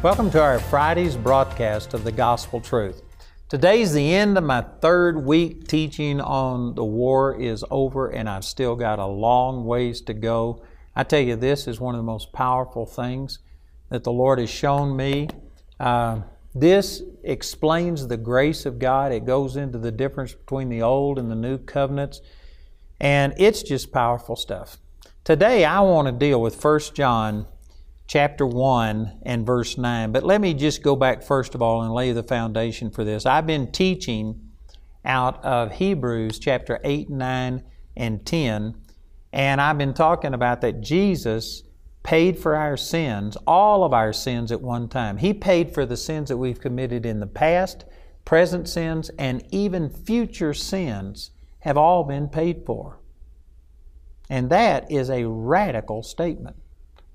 Welcome to our Friday's broadcast of the Gospel Truth. Today's the end of my third week teaching on the war is over, and I've still got a long ways to go. I tell you, this is one of the most powerful things that the Lord has shown me. Uh, this explains the grace of God. It goes into the difference between the old and the new covenants, and it's just powerful stuff. Today, I want to deal with 1 John chapter 1 and verse 9. But let me just go back first of all and lay the foundation for this. I've been teaching out of Hebrews chapter 8, 9, and 10, and I've been talking about that Jesus paid for our sins, all of our sins at one time. He paid for the sins that we've committed in the past, present sins, and even future sins have all been paid for. And that is a radical statement.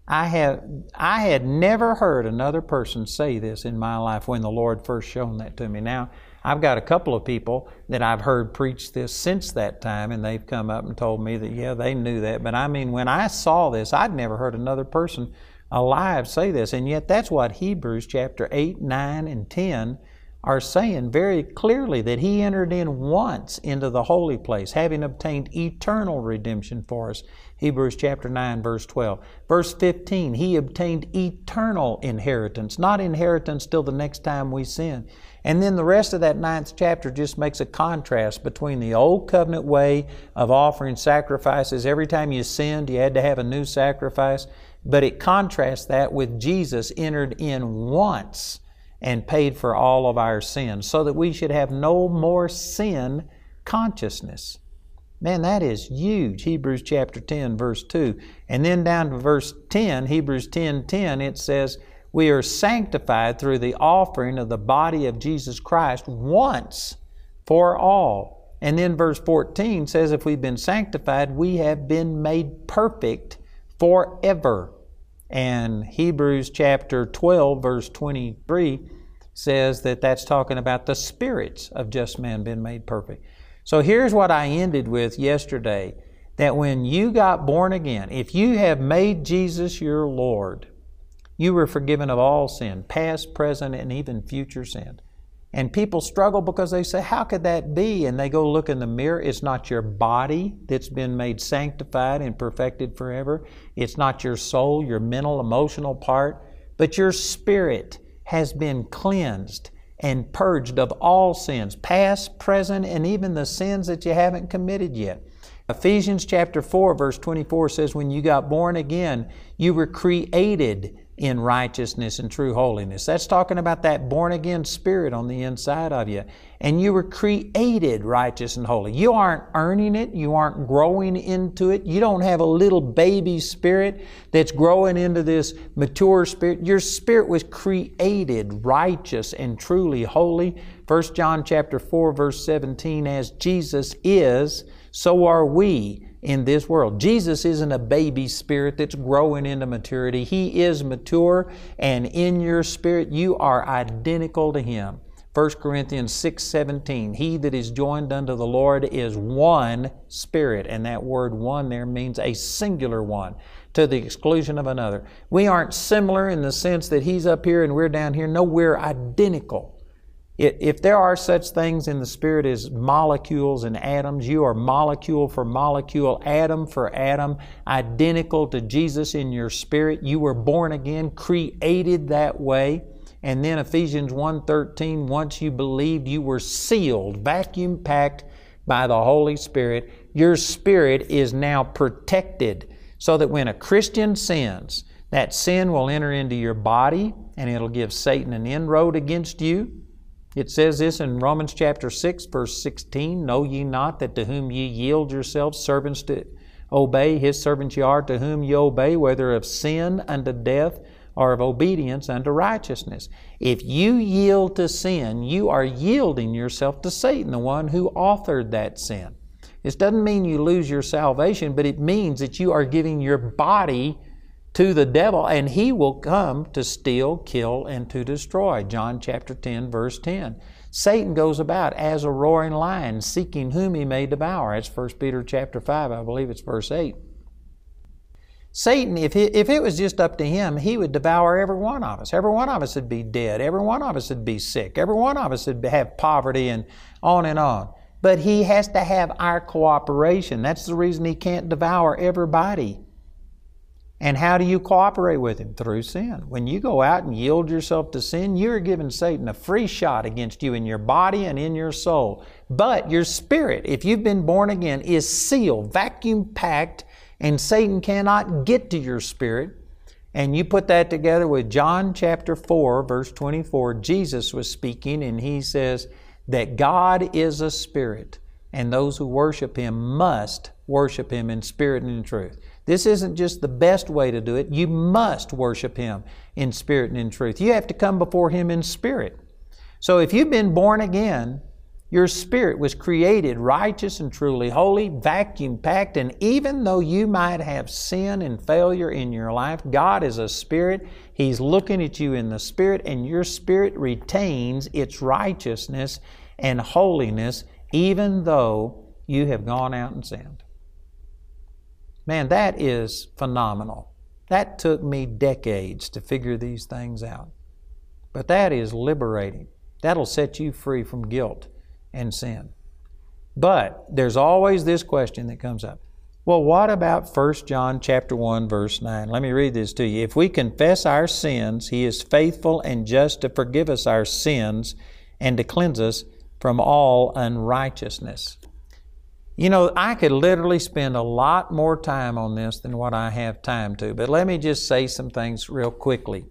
I have I had never heard another person say this in my life when the Lord first shown that to me. Now I've got a couple of people that I've heard preach this since that time, and they've come up and told me that yeah they knew that. But I mean, when I saw this, I'd never heard another person alive say this, and yet that's what Hebrews chapter eight, nine, and ten are saying very clearly that he entered in once into the holy place, having obtained eternal redemption for us. Hebrews chapter 9, verse 12. Verse 15, he obtained eternal inheritance, not inheritance till the next time we sin. And then the rest of that ninth chapter just makes a contrast between the old covenant way of offering sacrifices. Every time you sinned, you had to have a new sacrifice. But it contrasts that with Jesus entered in once and paid for all of our sins so that we should have no more sin consciousness. Man, that is huge. Hebrews chapter 10, verse 2. And then down to verse 10, Hebrews 10 10, it says, We are sanctified through the offering of the body of Jesus Christ once for all. And then verse 14 says, If we've been sanctified, we have been made perfect forever. And Hebrews chapter 12, verse 23 says that that's talking about the spirits of just men being made perfect. So here's what I ended with yesterday that when you got born again, if you have made Jesus your Lord, you were forgiven of all sin, past, present, and even future sin. And people struggle because they say, How could that be? And they go look in the mirror. It's not your body that's been made sanctified and perfected forever. It's not your soul, your mental, emotional part, but your spirit has been cleansed and purged of all sins, past, present, and even the sins that you haven't committed yet. Ephesians chapter 4, verse 24 says, When you got born again, you were created in righteousness and true holiness. That's talking about that born again spirit on the inside of you. And you were created righteous and holy. You aren't earning it. You aren't growing into it. You don't have a little baby spirit that's growing into this mature spirit. Your spirit was created righteous and truly holy. 1 John chapter 4 verse 17 as Jesus is, so are we in this world. Jesus isn't a baby spirit that's growing into maturity. He is mature, and in your spirit, you are identical to Him. 1 Corinthians 6 17, He that is joined unto the Lord is one spirit. And that word one there means a singular one to the exclusion of another. We aren't similar in the sense that He's up here and we're down here. No, we're identical. If there are such things in the Spirit as molecules and atoms, you are molecule for molecule, atom for atom, identical to Jesus in your spirit. You were born again, created that way. And then Ephesians 1:13, once you believed, you were sealed, vacuum packed by the Holy Spirit. Your spirit is now protected so that when a Christian sins, that sin will enter into your body and it'll give Satan an inroad against you. It says this in Romans chapter 6, verse 16 Know ye not that to whom ye yield yourselves servants to obey, his servants ye are, to whom ye obey, whether of sin unto death or of obedience unto righteousness. If you yield to sin, you are yielding yourself to Satan, the one who authored that sin. This doesn't mean you lose your salvation, but it means that you are giving your body to the devil and he will come to steal, kill, and to destroy. John chapter 10, verse 10. Satan goes about as a roaring lion, seeking whom he may devour. That's 1 Peter chapter 5, I believe it's verse 8. Satan, if, he, if it was just up to him, he would devour every one of us. Every one of us would be dead. Every one of us would be sick. Every one of us would have poverty and on and on. But he has to have our cooperation. That's the reason he can't devour everybody. And how do you cooperate with him? Through sin. When you go out and yield yourself to sin, you're giving Satan a free shot against you in your body and in your soul. But your spirit, if you've been born again, is sealed, vacuum packed and Satan cannot get to your spirit. And you put that together with John chapter 4, verse 24. Jesus was speaking, and he says that God is a spirit, and those who worship him must worship him in spirit and in truth. This isn't just the best way to do it. You must worship him in spirit and in truth. You have to come before him in spirit. So if you've been born again, your spirit was created righteous and truly holy, vacuum packed, and even though you might have sin and failure in your life, God is a spirit. He's looking at you in the spirit, and your spirit retains its righteousness and holiness, even though you have gone out and sinned. Man, that is phenomenal. That took me decades to figure these things out. But that is liberating. That'll set you free from guilt and sin. But there's always this question that comes up. Well, what about 1 John chapter 1 verse 9? Let me read this to you. If we confess our sins, he is faithful and just to forgive us our sins and to cleanse us from all unrighteousness. You know, I could literally spend a lot more time on this than what I have time to, but let me just say some things real quickly.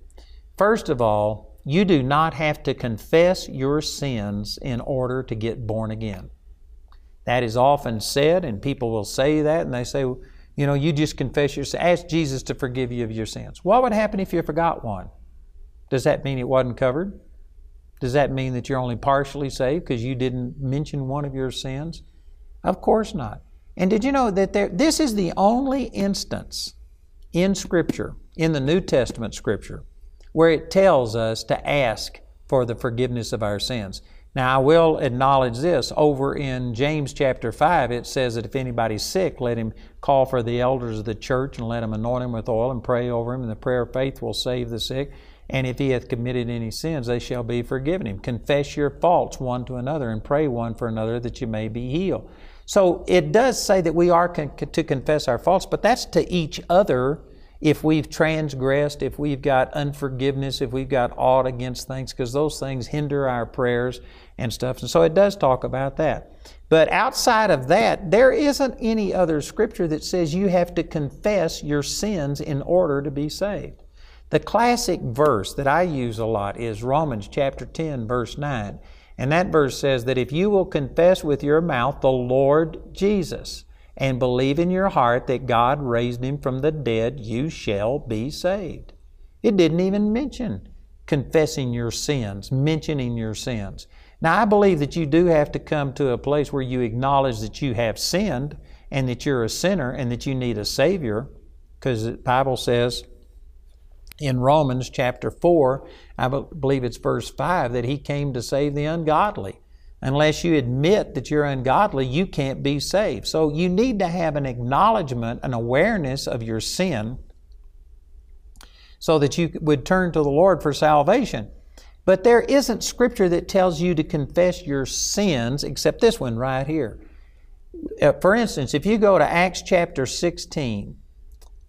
First of all, you do not have to confess your sins in order to get born again. That is often said, and people will say that, and they say, you know, you just confess your sins. Ask Jesus to forgive you of your sins. What would happen if you forgot one? Does that mean it wasn't covered? Does that mean that you're only partially saved because you didn't mention one of your sins? Of course not. And did you know that there, this is the only instance in Scripture, in the New Testament Scripture, where it tells us to ask for the forgiveness of our sins. Now, I will acknowledge this. Over in James chapter 5, it says that if anybody's sick, let him call for the elders of the church and let him anoint him with oil and pray over him, and the prayer of faith will save the sick. And if he hath committed any sins, they shall be forgiven him. Confess your faults one to another and pray one for another that you may be healed. So it does say that we are con- to confess our faults, but that's to each other if we've transgressed, if we've got unforgiveness, if we've got aught against things, because those things hinder our prayers and stuff. And so it does talk about that. But outside of that, there isn't any other scripture that says you have to confess your sins in order to be saved. The classic verse that I use a lot is Romans chapter 10, verse 9. And that verse says that if you will confess with your mouth the Lord Jesus, and believe in your heart that God raised him from the dead, you shall be saved. It didn't even mention confessing your sins, mentioning your sins. Now, I believe that you do have to come to a place where you acknowledge that you have sinned and that you're a sinner and that you need a Savior, because the Bible says in Romans chapter 4, I believe it's verse 5, that He came to save the ungodly. Unless you admit that you're ungodly, you can't be saved. So you need to have an acknowledgement, an awareness of your sin, so that you would turn to the Lord for salvation. But there isn't scripture that tells you to confess your sins except this one right here. Uh, for instance, if you go to Acts chapter 16,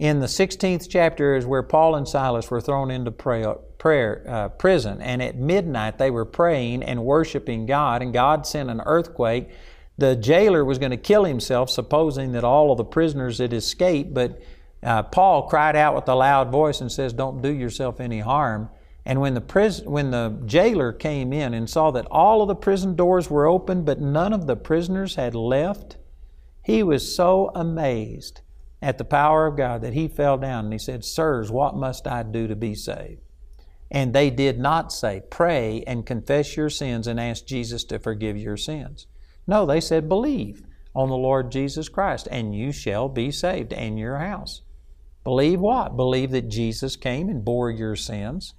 in the 16th chapter is where Paul and Silas were thrown into prayer, prayer uh, prison, and at midnight they were praying and worshiping God, and God sent an earthquake. The jailer was going to kill himself, supposing that all of the prisoners had escaped, but uh, Paul cried out with a loud voice and says, "Don't do yourself any harm." And when the prison, when the jailer came in and saw that all of the prison doors were open, but none of the prisoners had left, he was so amazed at the power of God that he fell down and he said, Sirs, what must I do to be saved? And they did not say, Pray and confess your sins and ask Jesus to forgive your sins. No, they said, Believe on the Lord Jesus Christ, and you shall be saved and your house. Believe what? Believe that Jesus came and bore your sins.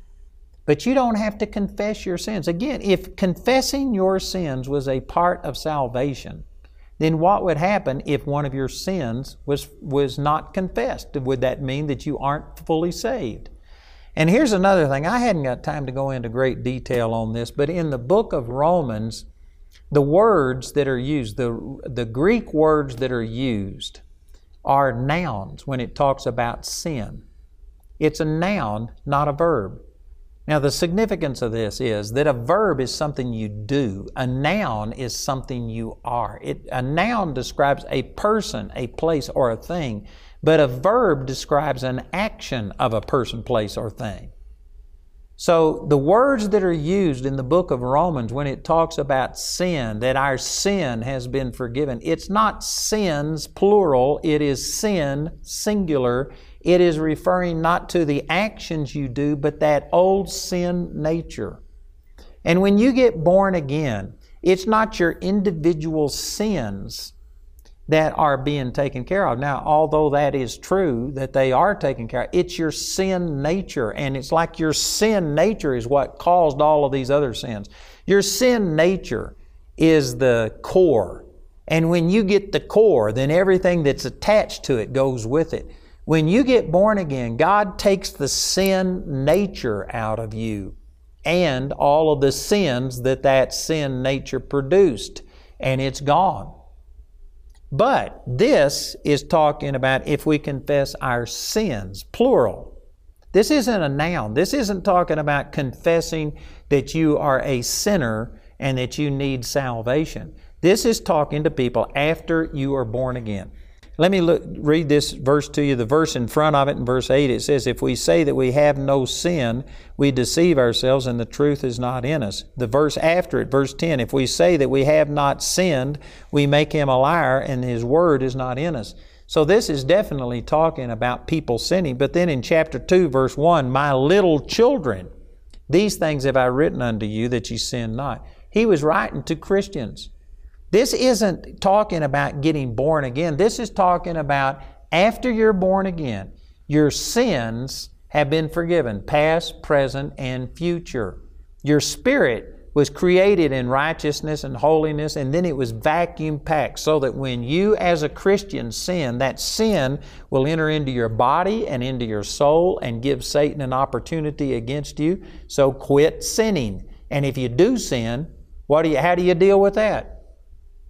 But you don't have to confess your sins. Again, if confessing your sins was a part of salvation, then what would happen if one of your sins was, was not confessed? Would that mean that you aren't fully saved? And here's another thing. I hadn't got time to go into great detail on this, but in the book of Romans, the words that are used, the, the Greek words that are used, are nouns when it talks about sin. It's a noun, not a verb. Now, the significance of this is that a verb is something you do, a noun is something you are. It, a noun describes a person, a place, or a thing, but a verb describes an action of a person, place, or thing. So, the words that are used in the book of Romans when it talks about sin, that our sin has been forgiven, it's not sins, plural, it is sin, singular. It is referring not to the actions you do, but that old sin nature. And when you get born again, it's not your individual sins that are being taken care of. Now, although that is true, that they are taken care of, it's your sin nature. And it's like your sin nature is what caused all of these other sins. Your sin nature is the core. And when you get the core, then everything that's attached to it goes with it. When you get born again, God takes the sin nature out of you and all of the sins that that sin nature produced, and it's gone. But this is talking about if we confess our sins, plural. This isn't a noun. This isn't talking about confessing that you are a sinner and that you need salvation. This is talking to people after you are born again. Let me look, read this verse to you. The verse in front of it in verse 8 it says, If we say that we have no sin, we deceive ourselves and the truth is not in us. The verse after it, verse 10, If we say that we have not sinned, we make him a liar and his word is not in us. So this is definitely talking about people sinning. But then in chapter 2, verse 1, My little children, these things have I written unto you that ye sin not. He was writing to Christians. This isn't talking about getting born again. This is talking about after you're born again, your sins have been forgiven, past, present, and future. Your spirit was created in righteousness and holiness, and then it was vacuum packed so that when you, as a Christian, sin, that sin will enter into your body and into your soul and give Satan an opportunity against you. So quit sinning. And if you do sin, what do you, how do you deal with that?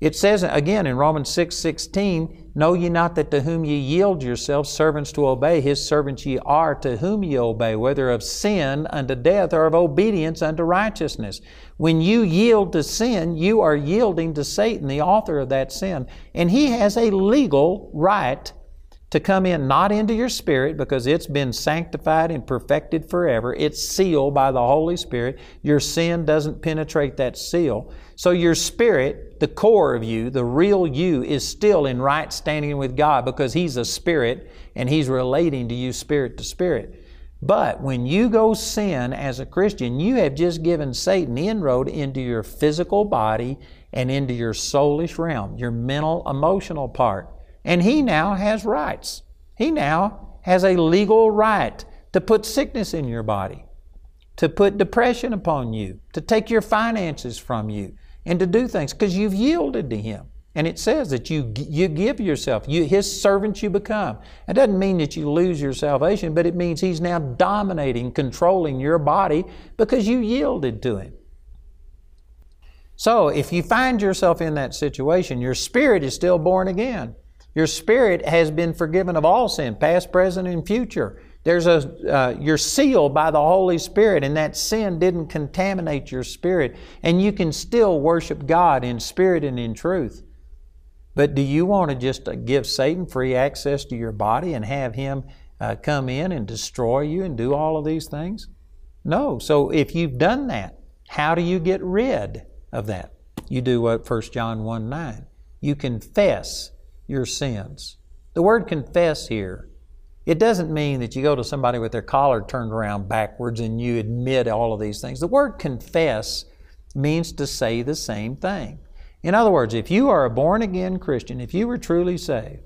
It says again in Romans 6 16, Know ye not that to whom ye yield yourselves servants to obey, his servants ye are to whom ye obey, whether of sin unto death or of obedience unto righteousness. When you yield to sin, you are yielding to Satan, the author of that sin, and he has a legal right to come in not into your spirit because it's been sanctified and perfected forever. It's sealed by the Holy Spirit. Your sin doesn't penetrate that seal. So your spirit, the core of you, the real you, is still in right standing with God because He's a spirit and He's relating to you spirit to spirit. But when you go sin as a Christian, you have just given Satan inroad into your physical body and into your soulish realm, your mental, emotional part. And he now has rights. He now has a legal right to put sickness in your body, to put depression upon you, to take your finances from you, and to do things because you've yielded to him. And it says that you, you give yourself, you, his servant you become. It doesn't mean that you lose your salvation, but it means he's now dominating, controlling your body because you yielded to him. So if you find yourself in that situation, your spirit is still born again. Your spirit has been forgiven of all sin, past, present, and future. There's a, uh, you're sealed by the Holy Spirit, and that sin didn't contaminate your spirit, and you can still worship God in spirit and in truth. But do you want to just uh, give Satan free access to your body and have him uh, come in and destroy you and do all of these things? No. So if you've done that, how do you get rid of that? You do what 1 John 1 9. You confess your sins. The word confess here, it doesn't mean that you go to somebody with their collar turned around backwards and you admit all of these things. The word confess means to say the same thing. In other words, if you are a born again Christian, if you were truly saved,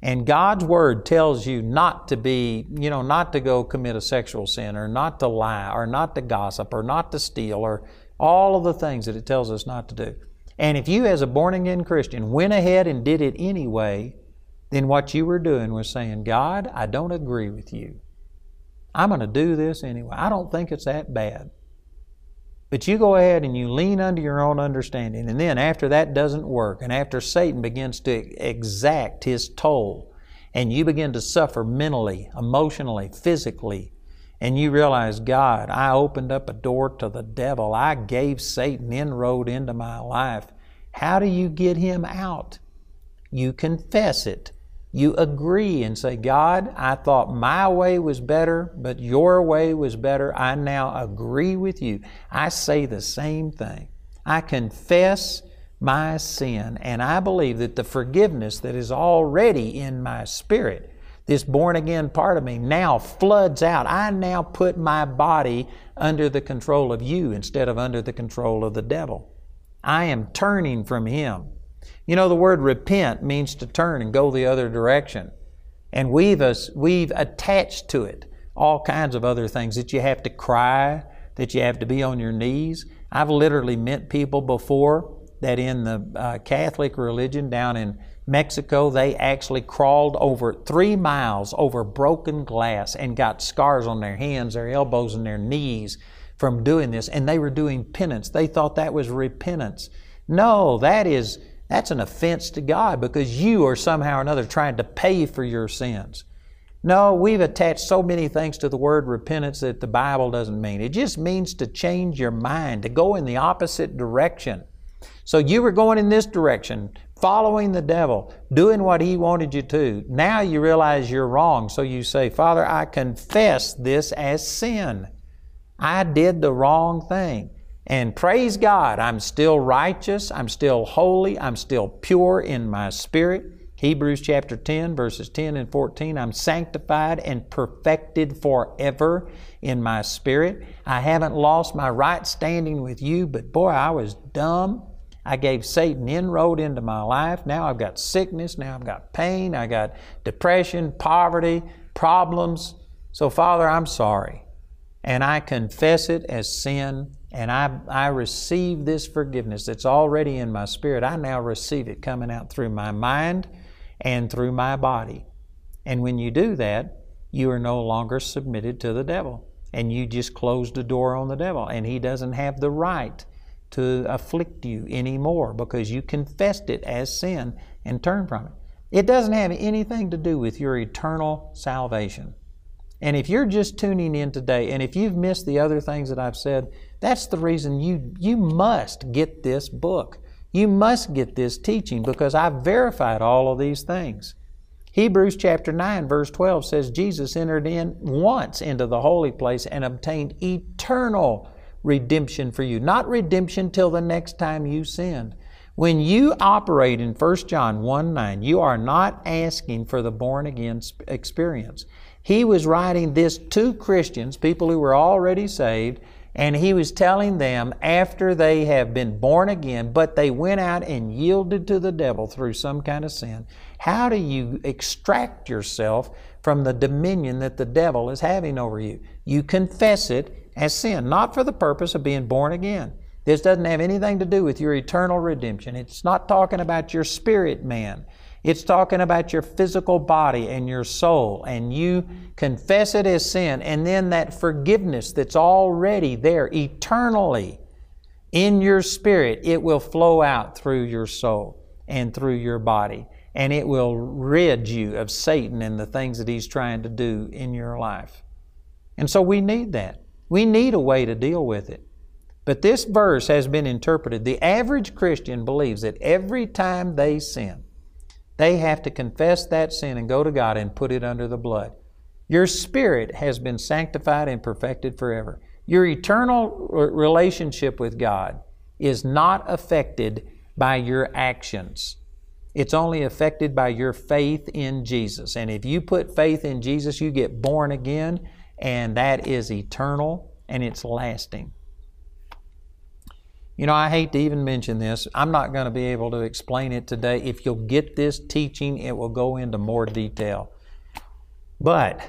and God's Word tells you not to be, you know, not to go commit a sexual sin or not to lie or not to gossip or not to steal or all of the things that it tells us not to do. And if you, as a born again Christian, went ahead and did it anyway, then what you were doing was saying, God, I don't agree with you. I'm going to do this anyway. I don't think it's that bad. But you go ahead and you lean under your own understanding. And then after that doesn't work, and after Satan begins to exact his toll, and you begin to suffer mentally, emotionally, physically, and you realize, God, I opened up a door to the devil. I gave Satan inroad into my life. How do you get him out? You confess it you agree and say, God, I thought my way was better, but your way was better. I now agree with you. I say the same thing. I confess my sin, and I believe that the forgiveness that is already in my spirit, this born again part of me, now floods out. I now put my body under the control of you instead of under the control of the devil. I am turning from him. You know, the word repent means to turn and go the other direction. And we've, we've attached to it all kinds of other things that you have to cry, that you have to be on your knees. I've literally met people before that in the uh, Catholic religion down in Mexico, they actually crawled over three miles over broken glass and got scars on their hands, their elbows, and their knees from doing this. And they were doing penance. They thought that was repentance. No, that is that's an offense to God because you are somehow or another trying to pay for your sins. No, we've attached so many things to the word repentance that the Bible doesn't mean. It just means to change your mind, to go in the opposite direction. So you were going in this direction, following the devil, doing what he wanted you to. Now you realize you're wrong. So you say, Father, I confess this as sin. I did the wrong thing. And praise God, I'm still righteous, I'm still holy, I'm still pure in my spirit. Hebrews chapter 10, verses 10 and 14, I'm sanctified and perfected forever in my spirit. I haven't lost my right standing with you, but boy, I was dumb. I gave Satan inroad into my life. Now I've got sickness, now I've got pain, I got depression, poverty, problems. So, Father, I'm sorry. And I confess it as sin and I, I receive this forgiveness that's already in my spirit. I now receive it coming out through my mind and through my body. And when you do that, you are no longer submitted to the devil. And you just close the door on the devil. And he doesn't have the right to afflict you anymore because you confessed it as sin and turned from it. It doesn't have anything to do with your eternal salvation. And if you're just tuning in today, and if you've missed the other things that I've said, that's the reason you, you must get this book. You must get this teaching because I've verified all of these things. Hebrews chapter 9, verse 12 says Jesus entered in once into the holy place and obtained eternal redemption for you. Not redemption till the next time you sinned. When you operate in 1 John 1 9, you are not asking for the born again experience. He was writing this to Christians, people who were already saved, and he was telling them after they have been born again, but they went out and yielded to the devil through some kind of sin. How do you extract yourself from the dominion that the devil is having over you? You confess it as sin, not for the purpose of being born again. This doesn't have anything to do with your eternal redemption. It's not talking about your spirit man. It's talking about your physical body and your soul, and you confess it as sin, and then that forgiveness that's already there eternally in your spirit, it will flow out through your soul and through your body, and it will rid you of Satan and the things that he's trying to do in your life. And so we need that. We need a way to deal with it. But this verse has been interpreted. The average Christian believes that every time they sin, they have to confess that sin and go to God and put it under the blood. Your spirit has been sanctified and perfected forever. Your eternal relationship with God is not affected by your actions. It's only affected by your faith in Jesus. And if you put faith in Jesus, you get born again, and that is eternal and it's lasting. You know, I hate to even mention this. I'm not going to be able to explain it today. If you'll get this teaching, it will go into more detail. But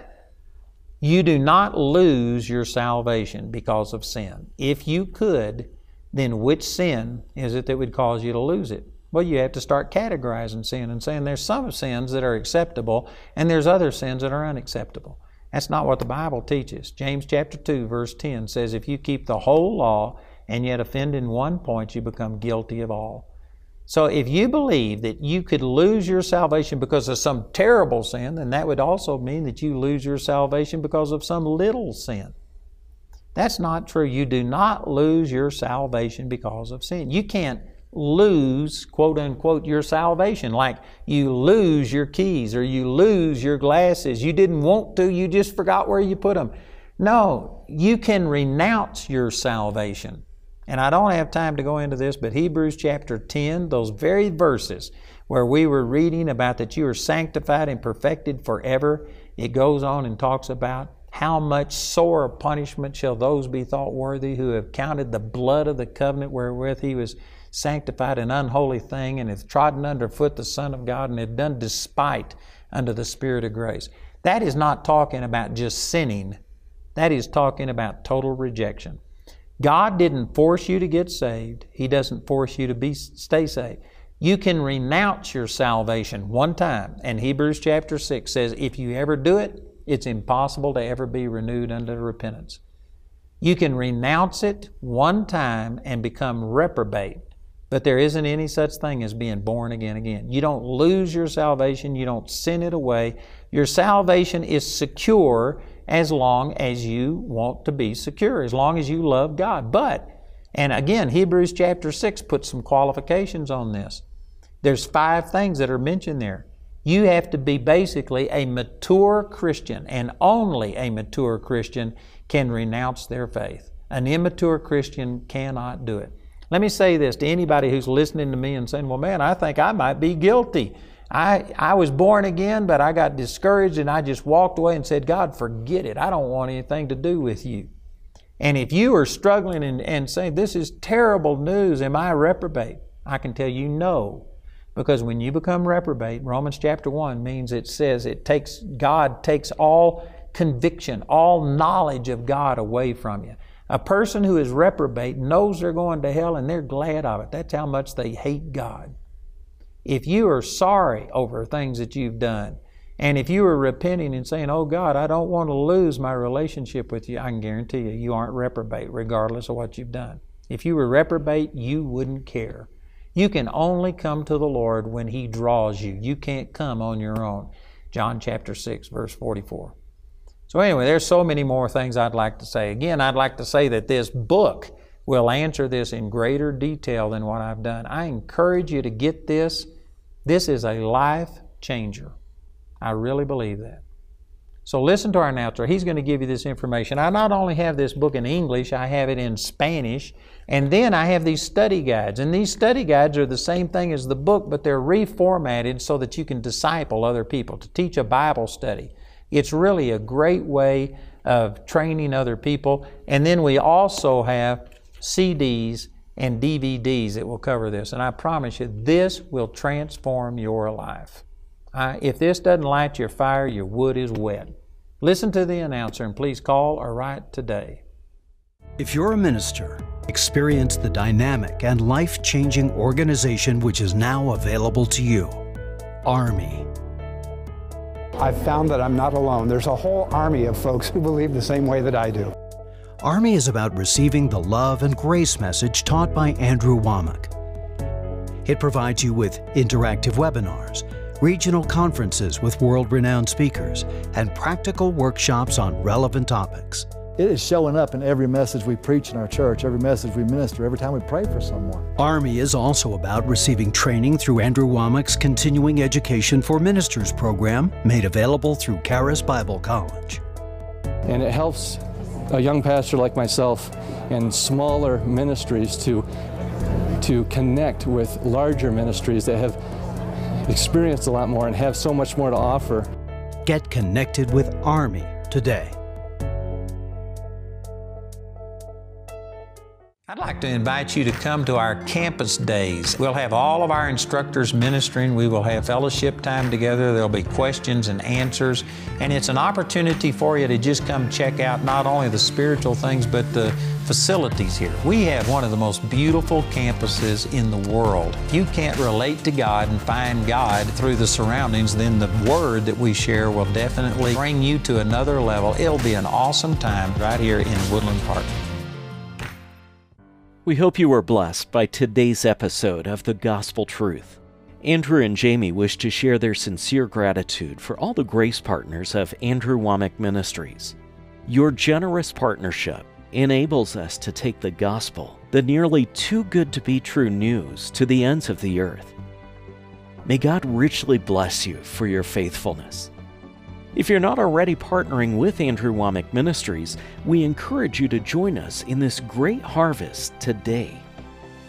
you do not lose your salvation because of sin. If you could, then which sin is it that would cause you to lose it? Well, you have to start categorizing sin and saying there's some sins that are acceptable and there's other sins that are unacceptable. That's not what the Bible teaches. James chapter 2 verse 10 says if you keep the whole law and yet offend in one point, you become guilty of all. So if you believe that you could lose your salvation because of some terrible sin, then that would also mean that you lose your salvation because of some little sin. That's not true. You do not lose your salvation because of sin. You can't lose, quote unquote, your salvation. Like you lose your keys or you lose your glasses. You didn't want to, you just forgot where you put them. No, you can renounce your salvation. And I don't have time to go into this, but Hebrews chapter 10, those very verses where we were reading about that you are sanctified and perfected forever, it goes on and talks about how much sore punishment shall those be thought worthy who have counted the blood of the covenant wherewith he was sanctified an unholy thing and hath trodden under foot the Son of God and have done despite unto the Spirit of grace. That is not talking about just sinning. That is talking about total rejection. God didn't force you to get saved. He doesn't force you to be stay saved. You can renounce your salvation one time. And Hebrews chapter 6 says if you ever do it, it's impossible to ever be renewed unto repentance. You can renounce it one time and become reprobate, but there isn't any such thing as being born again again. You don't lose your salvation, you don't sin it away. Your salvation is secure as long as you want to be secure, as long as you love God. But, and again, Hebrews chapter 6 puts some qualifications on this. There's five things that are mentioned there. You have to be basically a mature Christian, and only a mature Christian can renounce their faith. An immature Christian cannot do it. Let me say this to anybody who's listening to me and saying, Well, man, I think I might be guilty. I, I was born again, but I got discouraged and I just walked away and said, God, forget it. I don't want anything to do with you. And if you are struggling and, and saying, This is terrible news, am I a reprobate? I can tell you no. Because when you become reprobate, Romans chapter 1 means it says it takes, God takes all conviction, all knowledge of God away from you. A person who is reprobate knows they're going to hell and they're glad of it. That's how much they hate God. If you are sorry over things that you've done, and if you are repenting and saying, Oh God, I don't want to lose my relationship with you, I can guarantee you, you aren't reprobate regardless of what you've done. If you were reprobate, you wouldn't care. You can only come to the Lord when He draws you. You can't come on your own. John chapter 6, verse 44. So, anyway, there's so many more things I'd like to say. Again, I'd like to say that this book will answer this in greater detail than what I've done. I encourage you to get this. This is a life changer. I really believe that. So listen to our announcer. He's going to give you this information. I not only have this book in English, I have it in Spanish, and then I have these study guides. And these study guides are the same thing as the book, but they're reformatted so that you can disciple other people, to teach a Bible study. It's really a great way of training other people. And then we also have CDs, and DVDs that will cover this. And I promise you, this will transform your life. if this doesn't light your fire, your wood is wet. Listen to the announcer and please call or write today. If you're a minister, experience the dynamic and life changing organization which is now available to you Army. I've found that I'm not alone. There's a whole army of folks who believe the same way that I do. Army is about receiving the love and grace message taught by Andrew Wommack. It provides you with interactive webinars, regional conferences with world renowned speakers, and practical workshops on relevant topics. It is showing up in every message we preach in our church, every message we minister, every time we pray for someone. Army is also about receiving training through Andrew Wommack's Continuing Education for Ministers program, made available through Charis Bible College. And it helps a young pastor like myself and smaller ministries to to connect with larger ministries that have experienced a lot more and have so much more to offer. Get connected with Army today. I'd like to invite you to come to our campus days. We'll have all of our instructors ministering. We will have fellowship time together. There'll be questions and answers. And it's an opportunity for you to just come check out not only the spiritual things, but the facilities here. We have one of the most beautiful campuses in the world. If you can't relate to God and find God through the surroundings, then the Word that we share will definitely bring you to another level. It'll be an awesome time right here in Woodland Park. We hope you were blessed by today's episode of The Gospel Truth. Andrew and Jamie wish to share their sincere gratitude for all the grace partners of Andrew Wommack Ministries. Your generous partnership enables us to take the gospel, the nearly too good to be true news, to the ends of the earth. May God richly bless you for your faithfulness. If you're not already partnering with Andrew Wommack Ministries, we encourage you to join us in this great harvest today.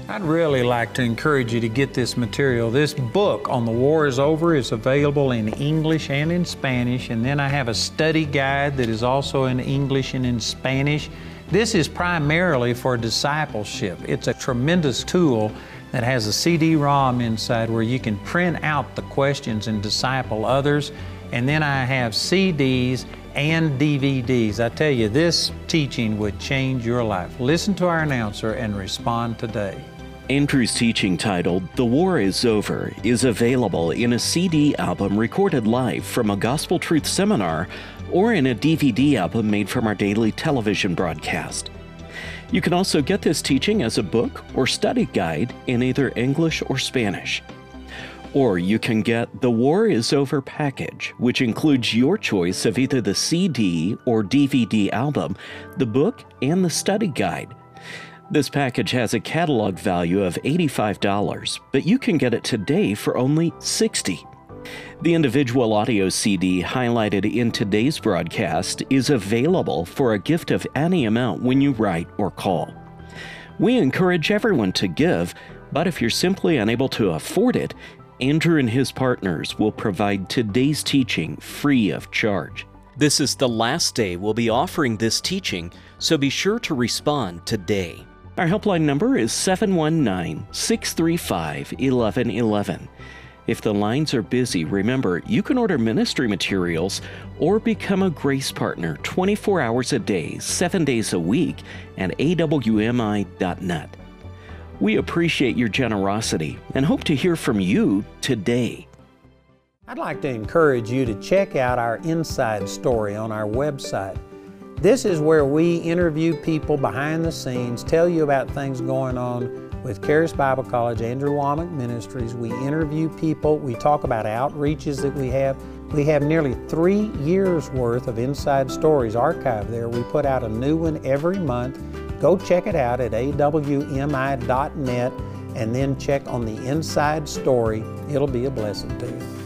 I'd really like to encourage you to get this material. This book on the war is over is available in English and in Spanish, and then I have a study guide that is also in English and in Spanish. This is primarily for discipleship. It's a tremendous tool that has a CD ROM inside where you can print out the questions and disciple others. And then I have CDs and DVDs. I tell you, this teaching would change your life. Listen to our announcer and respond today. Andrew's teaching titled The War is Over is available in a CD album recorded live from a Gospel Truth seminar or in a DVD album made from our daily television broadcast. You can also get this teaching as a book or study guide in either English or Spanish. Or you can get the War is Over package, which includes your choice of either the CD or DVD album, the book, and the study guide. This package has a catalog value of $85, but you can get it today for only $60. The individual audio CD highlighted in today's broadcast is available for a gift of any amount when you write or call. We encourage everyone to give, but if you're simply unable to afford it, Andrew and his partners will provide today's teaching free of charge. This is the last day we'll be offering this teaching, so be sure to respond today. Our helpline number is 719 635 1111. If the lines are busy, remember you can order ministry materials or become a grace partner 24 hours a day, 7 days a week at awmi.net. We appreciate your generosity and hope to hear from you today. I'd like to encourage you to check out our inside story on our website. This is where we interview people behind the scenes, tell you about things going on with Charis Bible College, Andrew Wommack Ministries. We interview people, we talk about outreaches that we have. We have nearly three years worth of inside stories archived there. We put out a new one every month Go check it out at awmi.net and then check on the inside story. It'll be a blessing to you.